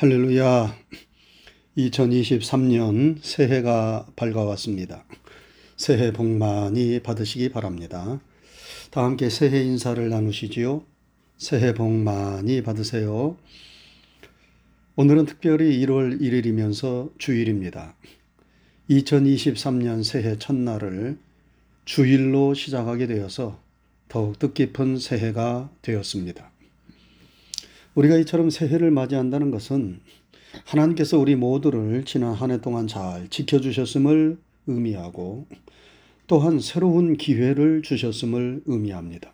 할렐루야. 2023년 새해가 밝아왔습니다. 새해 복 많이 받으시기 바랍니다. 다 함께 새해 인사를 나누시지요. 새해 복 많이 받으세요. 오늘은 특별히 1월 1일이면서 주일입니다. 2023년 새해 첫날을 주일로 시작하게 되어서 더욱 뜻깊은 새해가 되었습니다. 우리가 이처럼 새해를 맞이한다는 것은 하나님께서 우리 모두를 지난 한 해 동안 잘 지켜주셨음을 의미하고 또한 새로운 기회를 주셨음을 의미합니다.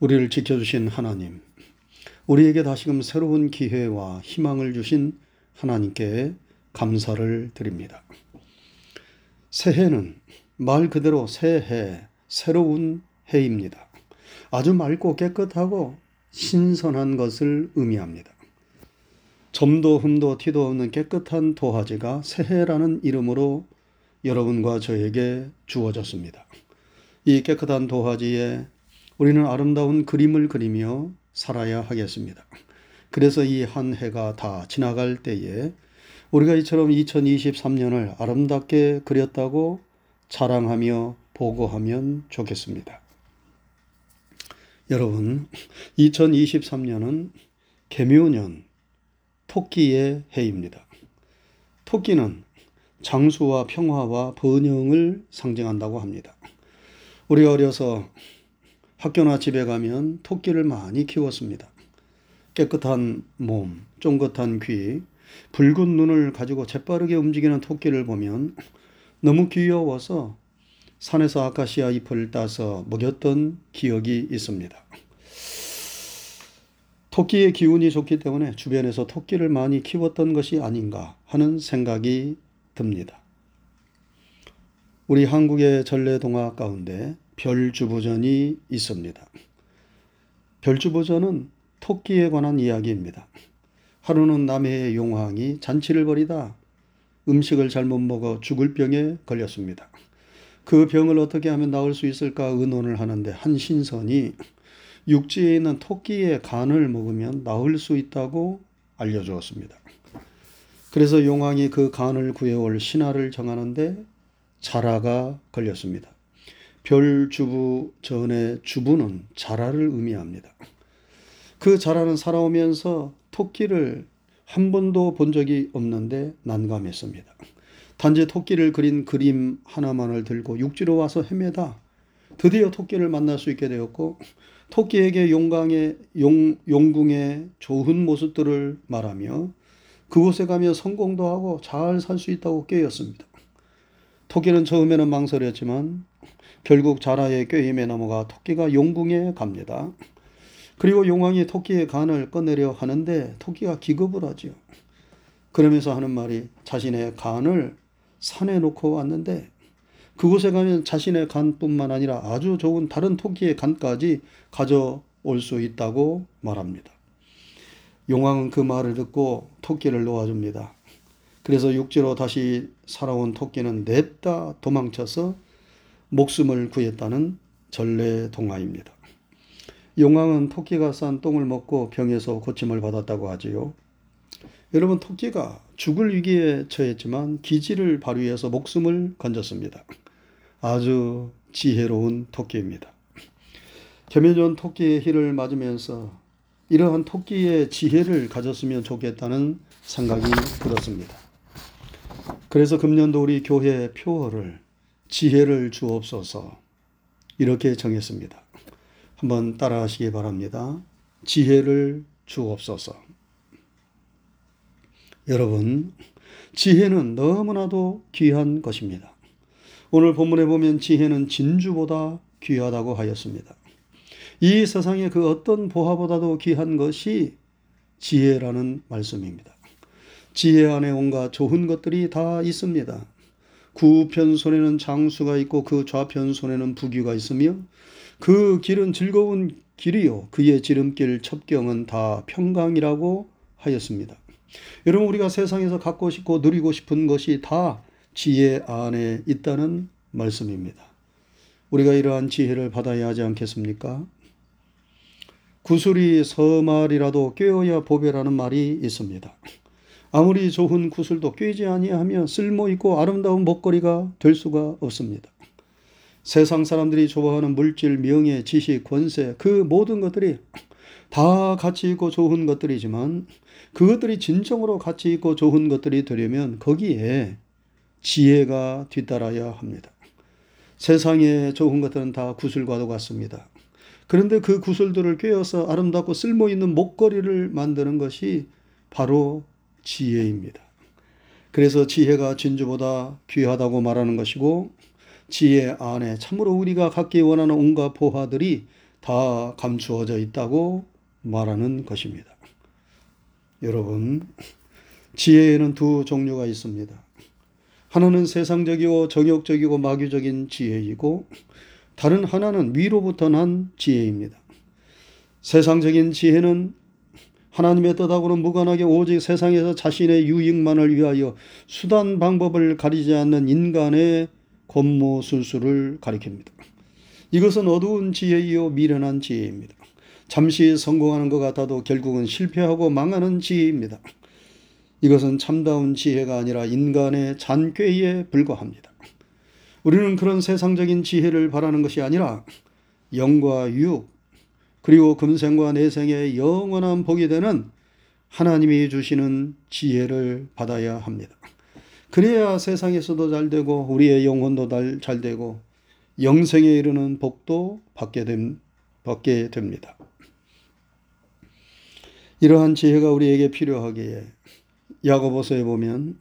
우리를 지켜주신 하나님, 우리에게 다시금 새로운 기회와 희망을 주신 하나님께 감사를 드립니다. 새해는 말 그대로 새해, 새로운 해입니다. 아주 맑고 깨끗하고 신선한 것을 의미합니다. 점도 흠도 티도 없는 깨끗한 도화지가 새해라는 이름으로 여러분과 저에게 주어졌습니다. 이 깨끗한 도화지에 우리는 아름다운 그림을 그리며 살아야 하겠습니다. 그래서 이 한 해가 다 지나갈 때에 우리가 이처럼 2023년을 아름답게 그렸다고 자랑하며 보고하면 좋겠습니다. 여러분, 2023년은 개묘년 토끼의 해입니다. 토끼는 장수와 평화와 번영을 상징한다고 합니다. 우리가 어려서 학교나 집에 가면 토끼를 많이 키웠습니다. 깨끗한 몸, 쫑긋한 귀, 붉은 눈을 가지고 재빠르게 움직이는 토끼를 보면 너무 귀여워서 산에서 아카시아 잎을 따서 먹였던 기억이 있습니다. 토끼의 기운이 좋기 때문에 주변에서 토끼를 많이 키웠던 것이 아닌가 하는 생각이 듭니다. 우리 한국의 전래동화 가운데 별주부전이 있습니다. 별주부전은 토끼에 관한 이야기입니다. 하루는 남해의 용왕이 잔치를 벌이다 음식을 잘못 먹어 죽을 병에 걸렸습니다. 그 병을 어떻게 하면 나을 수 있을까 의논을 하는데 한 신선이 육지에 있는 토끼의 간을 먹으면 나을 수 있다고 알려주었습니다. 그래서 용왕이 그 간을 구해올 신하를 정하는데 자라가 걸렸습니다. 별주부 전의 주부는 자라를 의미합니다. 그 자라는 살아오면서 토끼를 한 번도 본 적이 없는데 난감했습니다. 단지 토끼를 그린 그림 하나만을 들고 육지로 와서 헤매다 드디어 토끼를 만날 수 있게 되었고 토끼에게 용강의 용, 용궁의 좋은 모습들을 말하며 그곳에 가면 성공도 하고 잘 살 수 있다고 꾀였습니다. 토끼는 처음에는 망설였지만 결국 자라의 꾀임에 넘어가 토끼가 용궁에 갑니다. 그리고 용왕이 토끼의 간을 꺼내려 하는데 토끼가 기겁을 하지요. 그러면서 하는 말이 자신의 간을 산에 놓고 왔는데 그곳에 가면 자신의 간뿐만 아니라 아주 좋은 다른 토끼의 간까지 가져올 수 있다고 말합니다. 용왕은 그 말을 듣고 토끼를 놓아줍니다. 그래서 육지로 다시 살아온 토끼는 냅다 도망쳐서 목숨을 구했다는 전래 동화입니다. 용왕은 토끼가 싼 똥을 먹고 병에서 고침을 받았다고 하지요. 여러분 토끼가 죽을 위기에 처했지만 기지를 발휘해서 목숨을 건졌습니다. 아주 지혜로운 토끼입니다. 겸해준 토끼의 힐을 맞으면서 이러한 토끼의 지혜를 가졌으면 좋겠다는 생각이 들었습니다. 그래서 금년도 우리 교회 표어를 지혜를 주옵소서 이렇게 정했습니다. 한번 따라 하시기 바랍니다. 지혜를 주옵소서. 여러분, 지혜는 너무나도 귀한 것입니다. 오늘 본문에 보면 지혜는 진주보다 귀하다고 하였습니다. 이 세상의 그 어떤 보화보다도 귀한 것이 지혜라는 말씀입니다. 지혜 안에 온갖 좋은 것들이 다 있습니다. 구편 손에는 장수가 있고 그 좌편 손에는 부귀가 있으며 그 길은 즐거운 길이요 그의 지름길 첩경은 다 평강이라고 하였습니다. 여러분 우리가 세상에서 갖고 싶고 누리고 싶은 것이 다 지혜 안에 있다는 말씀입니다. 우리가 이러한 지혜를 받아야 하지 않겠습니까? 구슬이 서말이라도 꿰어야 보배라는 말이 있습니다. 아무리 좋은 구슬도 꿰지 아니하면 쓸모 있고 아름다운 목걸이가 될 수가 없습니다. 세상 사람들이 좋아하는 물질, 명예, 지식, 권세 그 모든 것들이 다 가치 있고 좋은 것들이지만 그것들이 진정으로 가치 있고 좋은 것들이 되려면 거기에 지혜가 뒤따라야 합니다. 세상에 좋은 것들은 다 구슬과도 같습니다. 그런데 그 구슬들을 꿰어서 아름답고 쓸모 있는 목걸이를 만드는 것이 바로 지혜입니다. 그래서 지혜가 진주보다 귀하다고 말하는 것이고 지혜 안에 참으로 우리가 갖기 원하는 온갖 보화들이 다 감추어져 있다고 말하는 것입니다. 여러분, 지혜에는 두 종류가 있습니다. 하나는 세상적이고 정욕적이고 마귀적인 지혜이고 다른 하나는 위로부터 난 지혜입니다. 세상적인 지혜는 하나님의 뜻하고는 무관하게 오직 세상에서 자신의 유익만을 위하여 수단 방법을 가리지 않는 인간의 권모술수를 가리킵니다. 이것은 어두운 지혜이요 미련한 지혜입니다. 잠시 성공하는 것 같아도 결국은 실패하고 망하는 지혜입니다. 이것은 참다운 지혜가 아니라 인간의 잔꾀에 불과합니다. 우리는 그런 세상적인 지혜를 바라는 것이 아니라 영과 육, 그리고 금생과 내생의 영원한 복이 되는 하나님이 주시는 지혜를 받아야 합니다. 그래야 세상에서도 잘 되고 우리의 영혼도 잘 되고 영생에 이르는 복도 받게, 됨, 받게 됩니다. 이러한 지혜가 우리에게 필요하기에 야고보서에 보면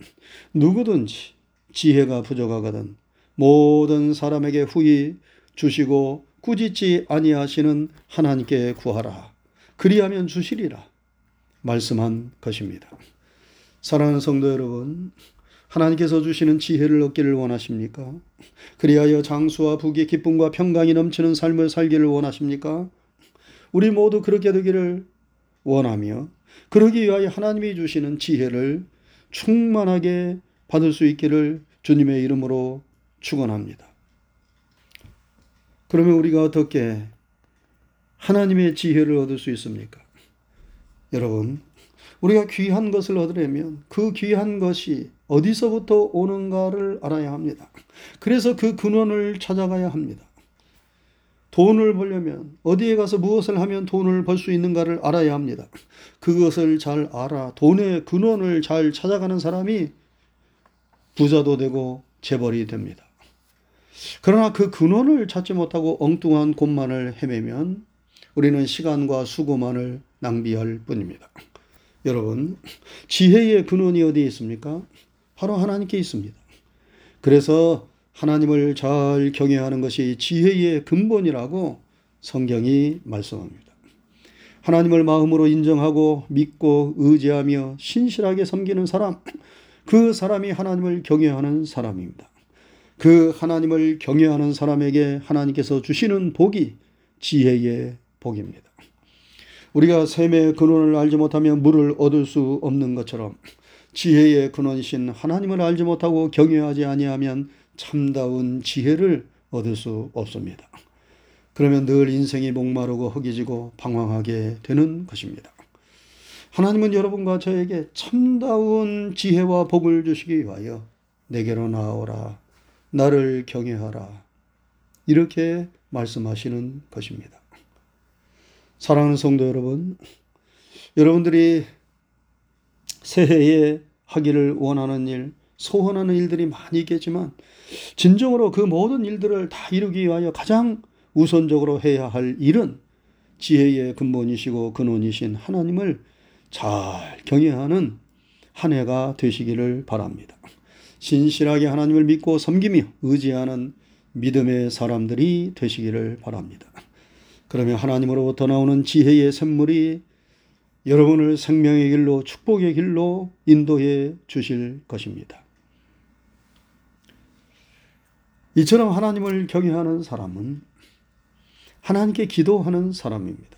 누구든지 지혜가 부족하거든 모든 사람에게 후히 주시고 꾸짖지 아니하시는 하나님께 구하라. 그리하면 주시리라. 말씀한 것입니다. 사랑하는 성도 여러분, 하나님께서 주시는 지혜를 얻기를 원하십니까? 그리하여 장수와 부귀 기쁨과 평강이 넘치는 삶을 살기를 원하십니까? 우리 모두 그렇게 되기를 원하며 그러기 위하여 하나님이 주시는 지혜를 충만하게 받을 수 있기를 주님의 이름으로 축원합니다. 그러면 우리가 어떻게 하나님의 지혜를 얻을 수 있습니까? 여러분, 우리가 귀한 것을 얻으려면 그 귀한 것이 어디서부터 오는가를 알아야 합니다. 그래서 그 근원을 찾아가야 합니다. 돈을 벌려면 어디에 가서 무엇을 하면 돈을 벌 수 있는가를 알아야 합니다. 그것을 잘 알아 돈의 근원을 잘 찾아가는 사람이 부자도 되고 재벌이 됩니다. 그러나 그 근원을 찾지 못하고 엉뚱한 곳만을 헤매면 우리는 시간과 수고만을 낭비할 뿐입니다. 여러분, 지혜의 근원이 어디에 있습니까? 바로 하나님께 있습니다. 그래서 하나님을 잘 경외하는 것이 지혜의 근본이라고 성경이 말씀합니다. 하나님을 마음으로 인정하고 믿고 의지하며 신실하게 섬기는 사람, 그 사람이 하나님을 경외하는 사람입니다. 그 하나님을 경외하는 사람에게 하나님께서 주시는 복이 지혜의 복입니다. 우리가 샘의 근원을 알지 못하면 물을 얻을 수 없는 것처럼 지혜의 근원이신 하나님을 알지 못하고 경외하지 아니하면 참다운 지혜를 얻을 수 없습니다. 그러면 늘 인생이 목마르고 허기지고 방황하게 되는 것입니다. 하나님은 여러분과 저에게 참다운 지혜와 복을 주시기 위하여 내게로 나오라. 나를 경외하라. 이렇게 말씀하시는 것입니다. 사랑하는 성도 여러분, 여러분들이 새해에 하기를 원하는 일, 소원하는 일들이 많이 있겠지만 진정으로 그 모든 일들을 다 이루기 위하여 가장 우선적으로 해야 할 일은 지혜의 근본이시고 근원이신 하나님을 잘 경외하는 한 해가 되시기를 바랍니다. 신실하게 하나님을 믿고 섬기며 의지하는 믿음의 사람들이 되시기를 바랍니다. 그러면 하나님으로부터 나오는 지혜의 샘물이 여러분을 생명의 길로 축복의 길로 인도해 주실 것입니다. 이처럼 하나님을 경외하는 사람은 하나님께 기도하는 사람입니다.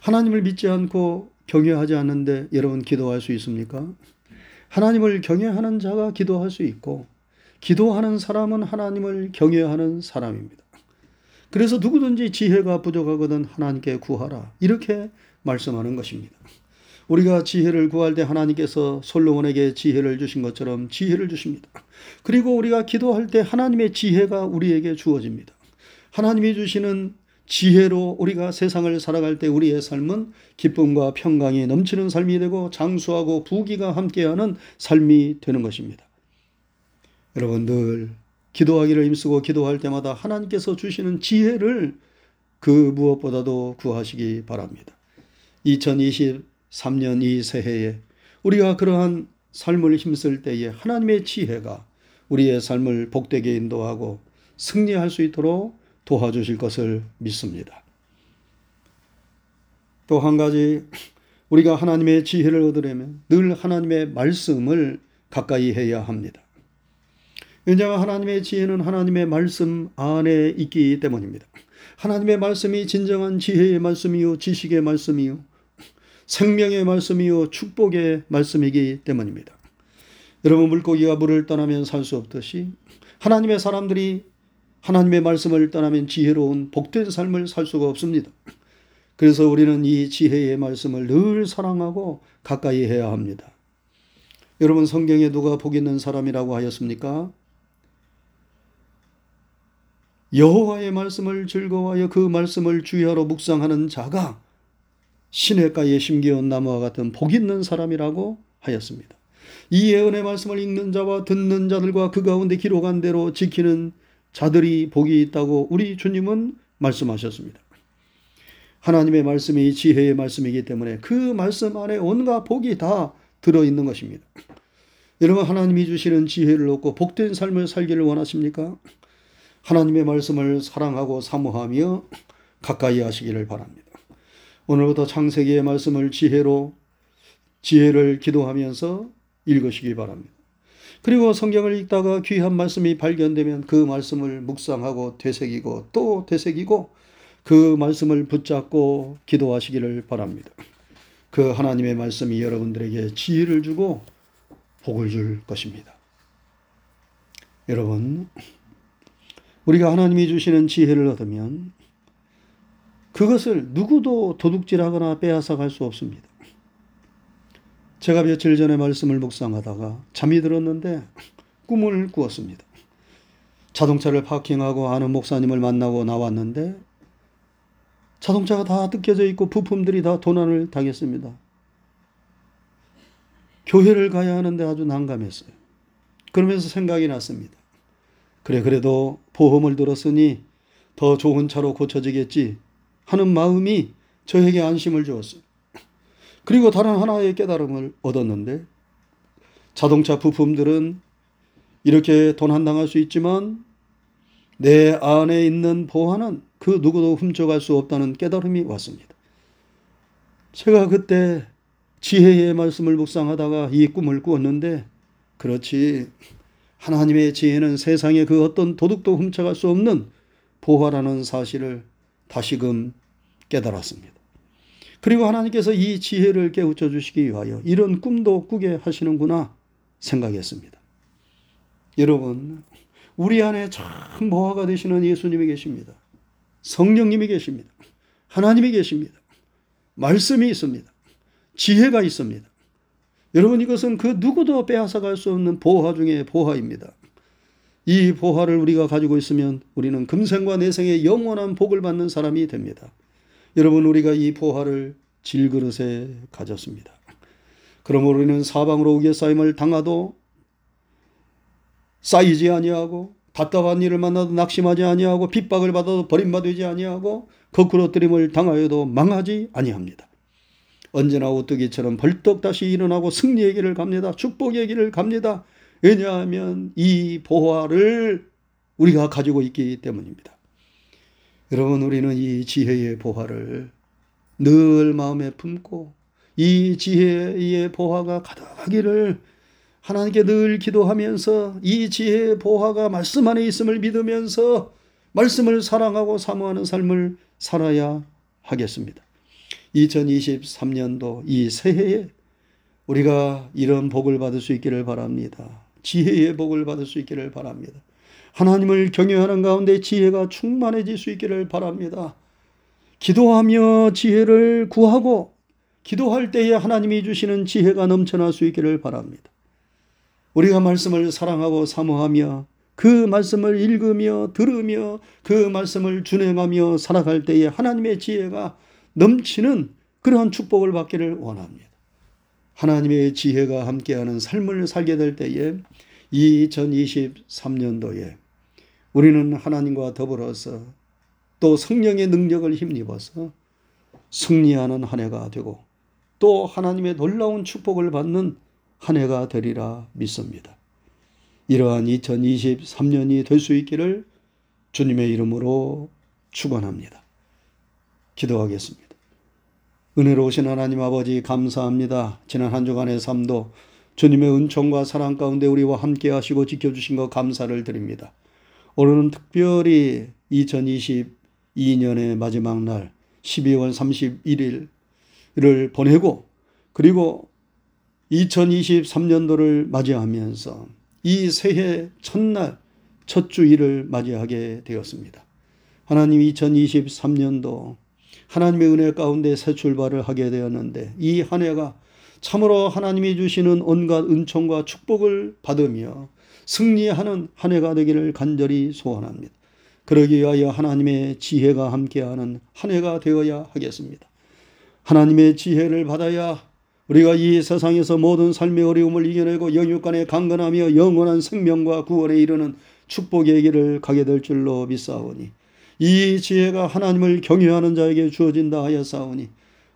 하나님을 믿지 않고 경외하지 않는데 여러분 기도할 수 있습니까? 하나님을 경외하는 자가 기도할 수 있고 기도하는 사람은 하나님을 경외하는 사람입니다. 그래서 누구든지 지혜가 부족하거든 하나님께 구하라. 이렇게 말씀하는 것입니다. 우리가 지혜를 구할 때 하나님께서 솔로몬에게 지혜를 주신 것처럼 지혜를 주십니다. 그리고 우리가 기도할 때 하나님의 지혜가 우리에게 주어집니다. 하나님이 주시는 지혜로 우리가 세상을 살아갈 때 우리의 삶은 기쁨과 평강이 넘치는 삶이 되고 장수하고 부귀가 함께하는 삶이 되는 것입니다. 여러분 늘 기도하기를 힘쓰고 기도할 때마다 하나님께서 주시는 지혜를 그 무엇보다도 구하시기 바랍니다. 2023년 이 새해에 우리가 그러한 삶을 힘쓸 때에 하나님의 지혜가 우리의 삶을 복되게 인도하고 승리할 수 있도록 도와주실 것을 믿습니다. 또 한 가지 우리가 하나님의 지혜를 얻으려면 늘 하나님의 말씀을 가까이 해야 합니다. 왜냐하면 하나님의 지혜는 하나님의 말씀 안에 있기 때문입니다. 하나님의 말씀이 진정한 지혜의 말씀이요, 지식의 말씀이요, 생명의 말씀이요, 축복의 말씀이기 때문입니다. 여러분, 물고기가 물을 떠나면 살 수 없듯이 하나님의 사람들이 하나님의 말씀을 떠나면 지혜로운 복된 삶을 살 수가 없습니다. 그래서 우리는 이 지혜의 말씀을 늘 사랑하고 가까이 해야 합니다. 여러분 성경에 누가 복 있는 사람이라고 하였습니까? 여호와의 말씀을 즐거워하여 그 말씀을 주야로 묵상하는 자가 시냇가에 심기온 나무와 같은 복 있는 사람이라고 하였습니다. 이 예언의 말씀을 읽는 자와 듣는 자들과 그 가운데 기록한 대로 지키는 자들이 복이 있다고 우리 주님은 말씀하셨습니다. 하나님의 말씀이 지혜의 말씀이기 때문에 그 말씀 안에 온갖 복이 다 들어있는 것입니다. 여러분, 하나님이 주시는 지혜를 얻고 복된 삶을 살기를 원하십니까? 하나님의 말씀을 사랑하고 사모하며 가까이 하시기를 바랍니다. 오늘부터 창세기의 말씀을 지혜로, 지혜를 기도하면서 읽으시기 바랍니다. 그리고 성경을 읽다가 귀한 말씀이 발견되면 그 말씀을 묵상하고 되새기고 또 되새기고 그 말씀을 붙잡고 기도하시기를 바랍니다. 그 하나님의 말씀이 여러분들에게 지혜를 주고 복을 줄 것입니다. 여러분, 우리가 하나님이 주시는 지혜를 얻으면 그것을 누구도 도둑질하거나 빼앗아 갈 수 없습니다. 제가 며칠 전에 말씀을 묵상하다가 잠이 들었는데 꿈을 꾸었습니다. 자동차를 파킹하고 아는 목사님을 만나고 나왔는데 자동차가 다 뜯겨져 있고 부품들이 다 도난을 당했습니다. 교회를 가야 하는데 아주 난감했어요. 그러면서 생각이 났습니다. 그래, 그래도 보험을 들었으니 더 좋은 차로 고쳐지겠지 하는 마음이 저에게 안심을 주었어요. 그리고 다른 하나의 깨달음을 얻었는데 자동차 부품들은 이렇게 도난당할 수 있지만 내 안에 있는 보안은 그 누구도 훔쳐갈 수 없다는 깨달음이 왔습니다. 제가 그때 지혜의 말씀을 묵상하다가 이 꿈을 꾸었는데 그렇지 하나님의 지혜는 세상에 그 어떤 도둑도 훔쳐갈 수 없는 보화라는 사실을 다시금 깨달았습니다. 그리고 하나님께서 이 지혜를 깨우쳐 주시기 위하여 이런 꿈도 꾸게 하시는구나 생각했습니다. 여러분, 우리 안에 참 모아가 되시는 예수님이 계십니다. 성령님이 계십니다. 하나님이 계십니다. 말씀이 있습니다. 지혜가 있습니다. 여러분 이것은 그 누구도 빼앗아 갈 수 없는 보화 중의 보화입니다. 이 보화를 우리가 가지고 있으면 우리는 금생과 내생의 영원한 복을 받는 사람이 됩니다. 여러분 우리가 이 보화를 질그릇에 가졌습니다. 그러므로 우리는 사방으로 우겨싸임을 당하도 쌓이지 아니하고 답답한 일을 만나도 낙심하지 아니하고 핍박을 받아도 버림받지 아니하고 거꾸로 뜨림을 당하여도 망하지 아니합니다. 언제나 오뚜기처럼 벌떡 다시 일어나고 승리의 길을 갑니다. 축복의 길을 갑니다. 왜냐하면 이 보화를 우리가 가지고 있기 때문입니다. 여러분 우리는 이 지혜의 보화를 늘 마음에 품고 이 지혜의 보화가 가득하기를 하나님께 늘 기도하면서 이 지혜의 보화가 말씀 안에 있음을 믿으면서 말씀을 사랑하고 사모하는 삶을 살아야 하겠습니다. 2023년도 이 새해에 우리가 이런 복을 받을 수 있기를 바랍니다. 지혜의 복을 받을 수 있기를 바랍니다. 하나님을 경외하는 가운데 지혜가 충만해질 수 있기를 바랍니다. 기도하며 지혜를 구하고 기도할 때에 하나님이 주시는 지혜가 넘쳐날 수 있기를 바랍니다. 우리가 말씀을 사랑하고 사모하며 그 말씀을 읽으며 들으며 그 말씀을 준행하며 살아갈 때에 하나님의 지혜가 넘치는 그러한 축복을 받기를 원합니다. 하나님의 지혜가 함께하는 삶을 살게 될 때에 2023년도에 우리는 하나님과 더불어서 또 성령의 능력을 힘입어서 승리하는 한 해가 되고 또 하나님의 놀라운 축복을 받는 한 해가 되리라 믿습니다. 이러한 2023년이 될 수 있기를 주님의 이름으로 축원합니다. 기도하겠습니다. 은혜로우신 하나님 아버지 감사합니다. 지난 한 주간의 삶도 주님의 은총과 사랑 가운데 우리와 함께 하시고 지켜주신 것 감사를 드립니다. 오늘은 특별히 2022년의 마지막 날 12월 31일을 보내고 그리고 2023년도를 맞이하면서 이 새해 첫날 첫 주일을 맞이하게 되었습니다. 하나님 2023년도 하나님의 은혜 가운데 새 출발을 하게 되었는데 이 한 해가 참으로 하나님이 주시는 온갖 은총과 축복을 받으며 승리하는 한 해가 되기를 간절히 소원합니다. 그러기 위하여 하나님의 지혜가 함께하는 한 해가 되어야 하겠습니다. 하나님의 지혜를 받아야 우리가 이 세상에서 모든 삶의 어려움을 이겨내고 영육간에 강건하며 영원한 생명과 구원에 이르는 축복의 길을 가게 될 줄로 믿사오니 이 지혜가 하나님을 경외하는 자에게 주어진다 하였사오니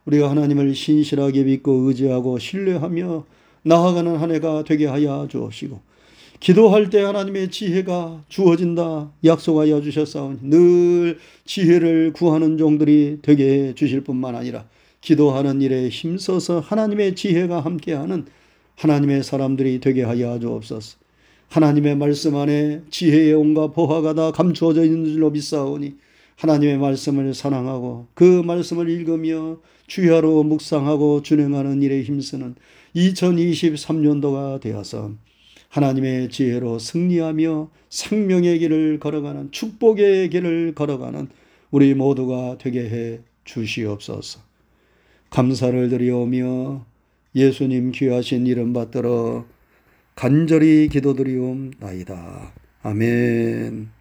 우리가 하나님을 신실하게 믿고 의지하고 신뢰하며 나아가는 한 해가 되게 하여 주옵시고 기도할 때 하나님의 지혜가 주어진다 약속하여 주셨사오니 늘 지혜를 구하는 종들이 되게 해 주실 뿐만 아니라 기도하는 일에 힘써서 하나님의 지혜가 함께하는 하나님의 사람들이 되게 하여 주옵소서. 하나님의 말씀 안에 지혜의 온갖 보화가 다 감추어져 있는 줄로 믿사오니 하나님의 말씀을 사랑하고 그 말씀을 읽으며 주야로 묵상하고 준행하는 일에 힘쓰는 2023년도가 되어서 하나님의 지혜로 승리하며 생명의 길을 걸어가는 축복의 길을 걸어가는 우리 모두가 되게 해 주시옵소서. 감사를 드리오며 예수님 귀하신 이름 받들어 간절히 기도드리옵나이다. 아멘.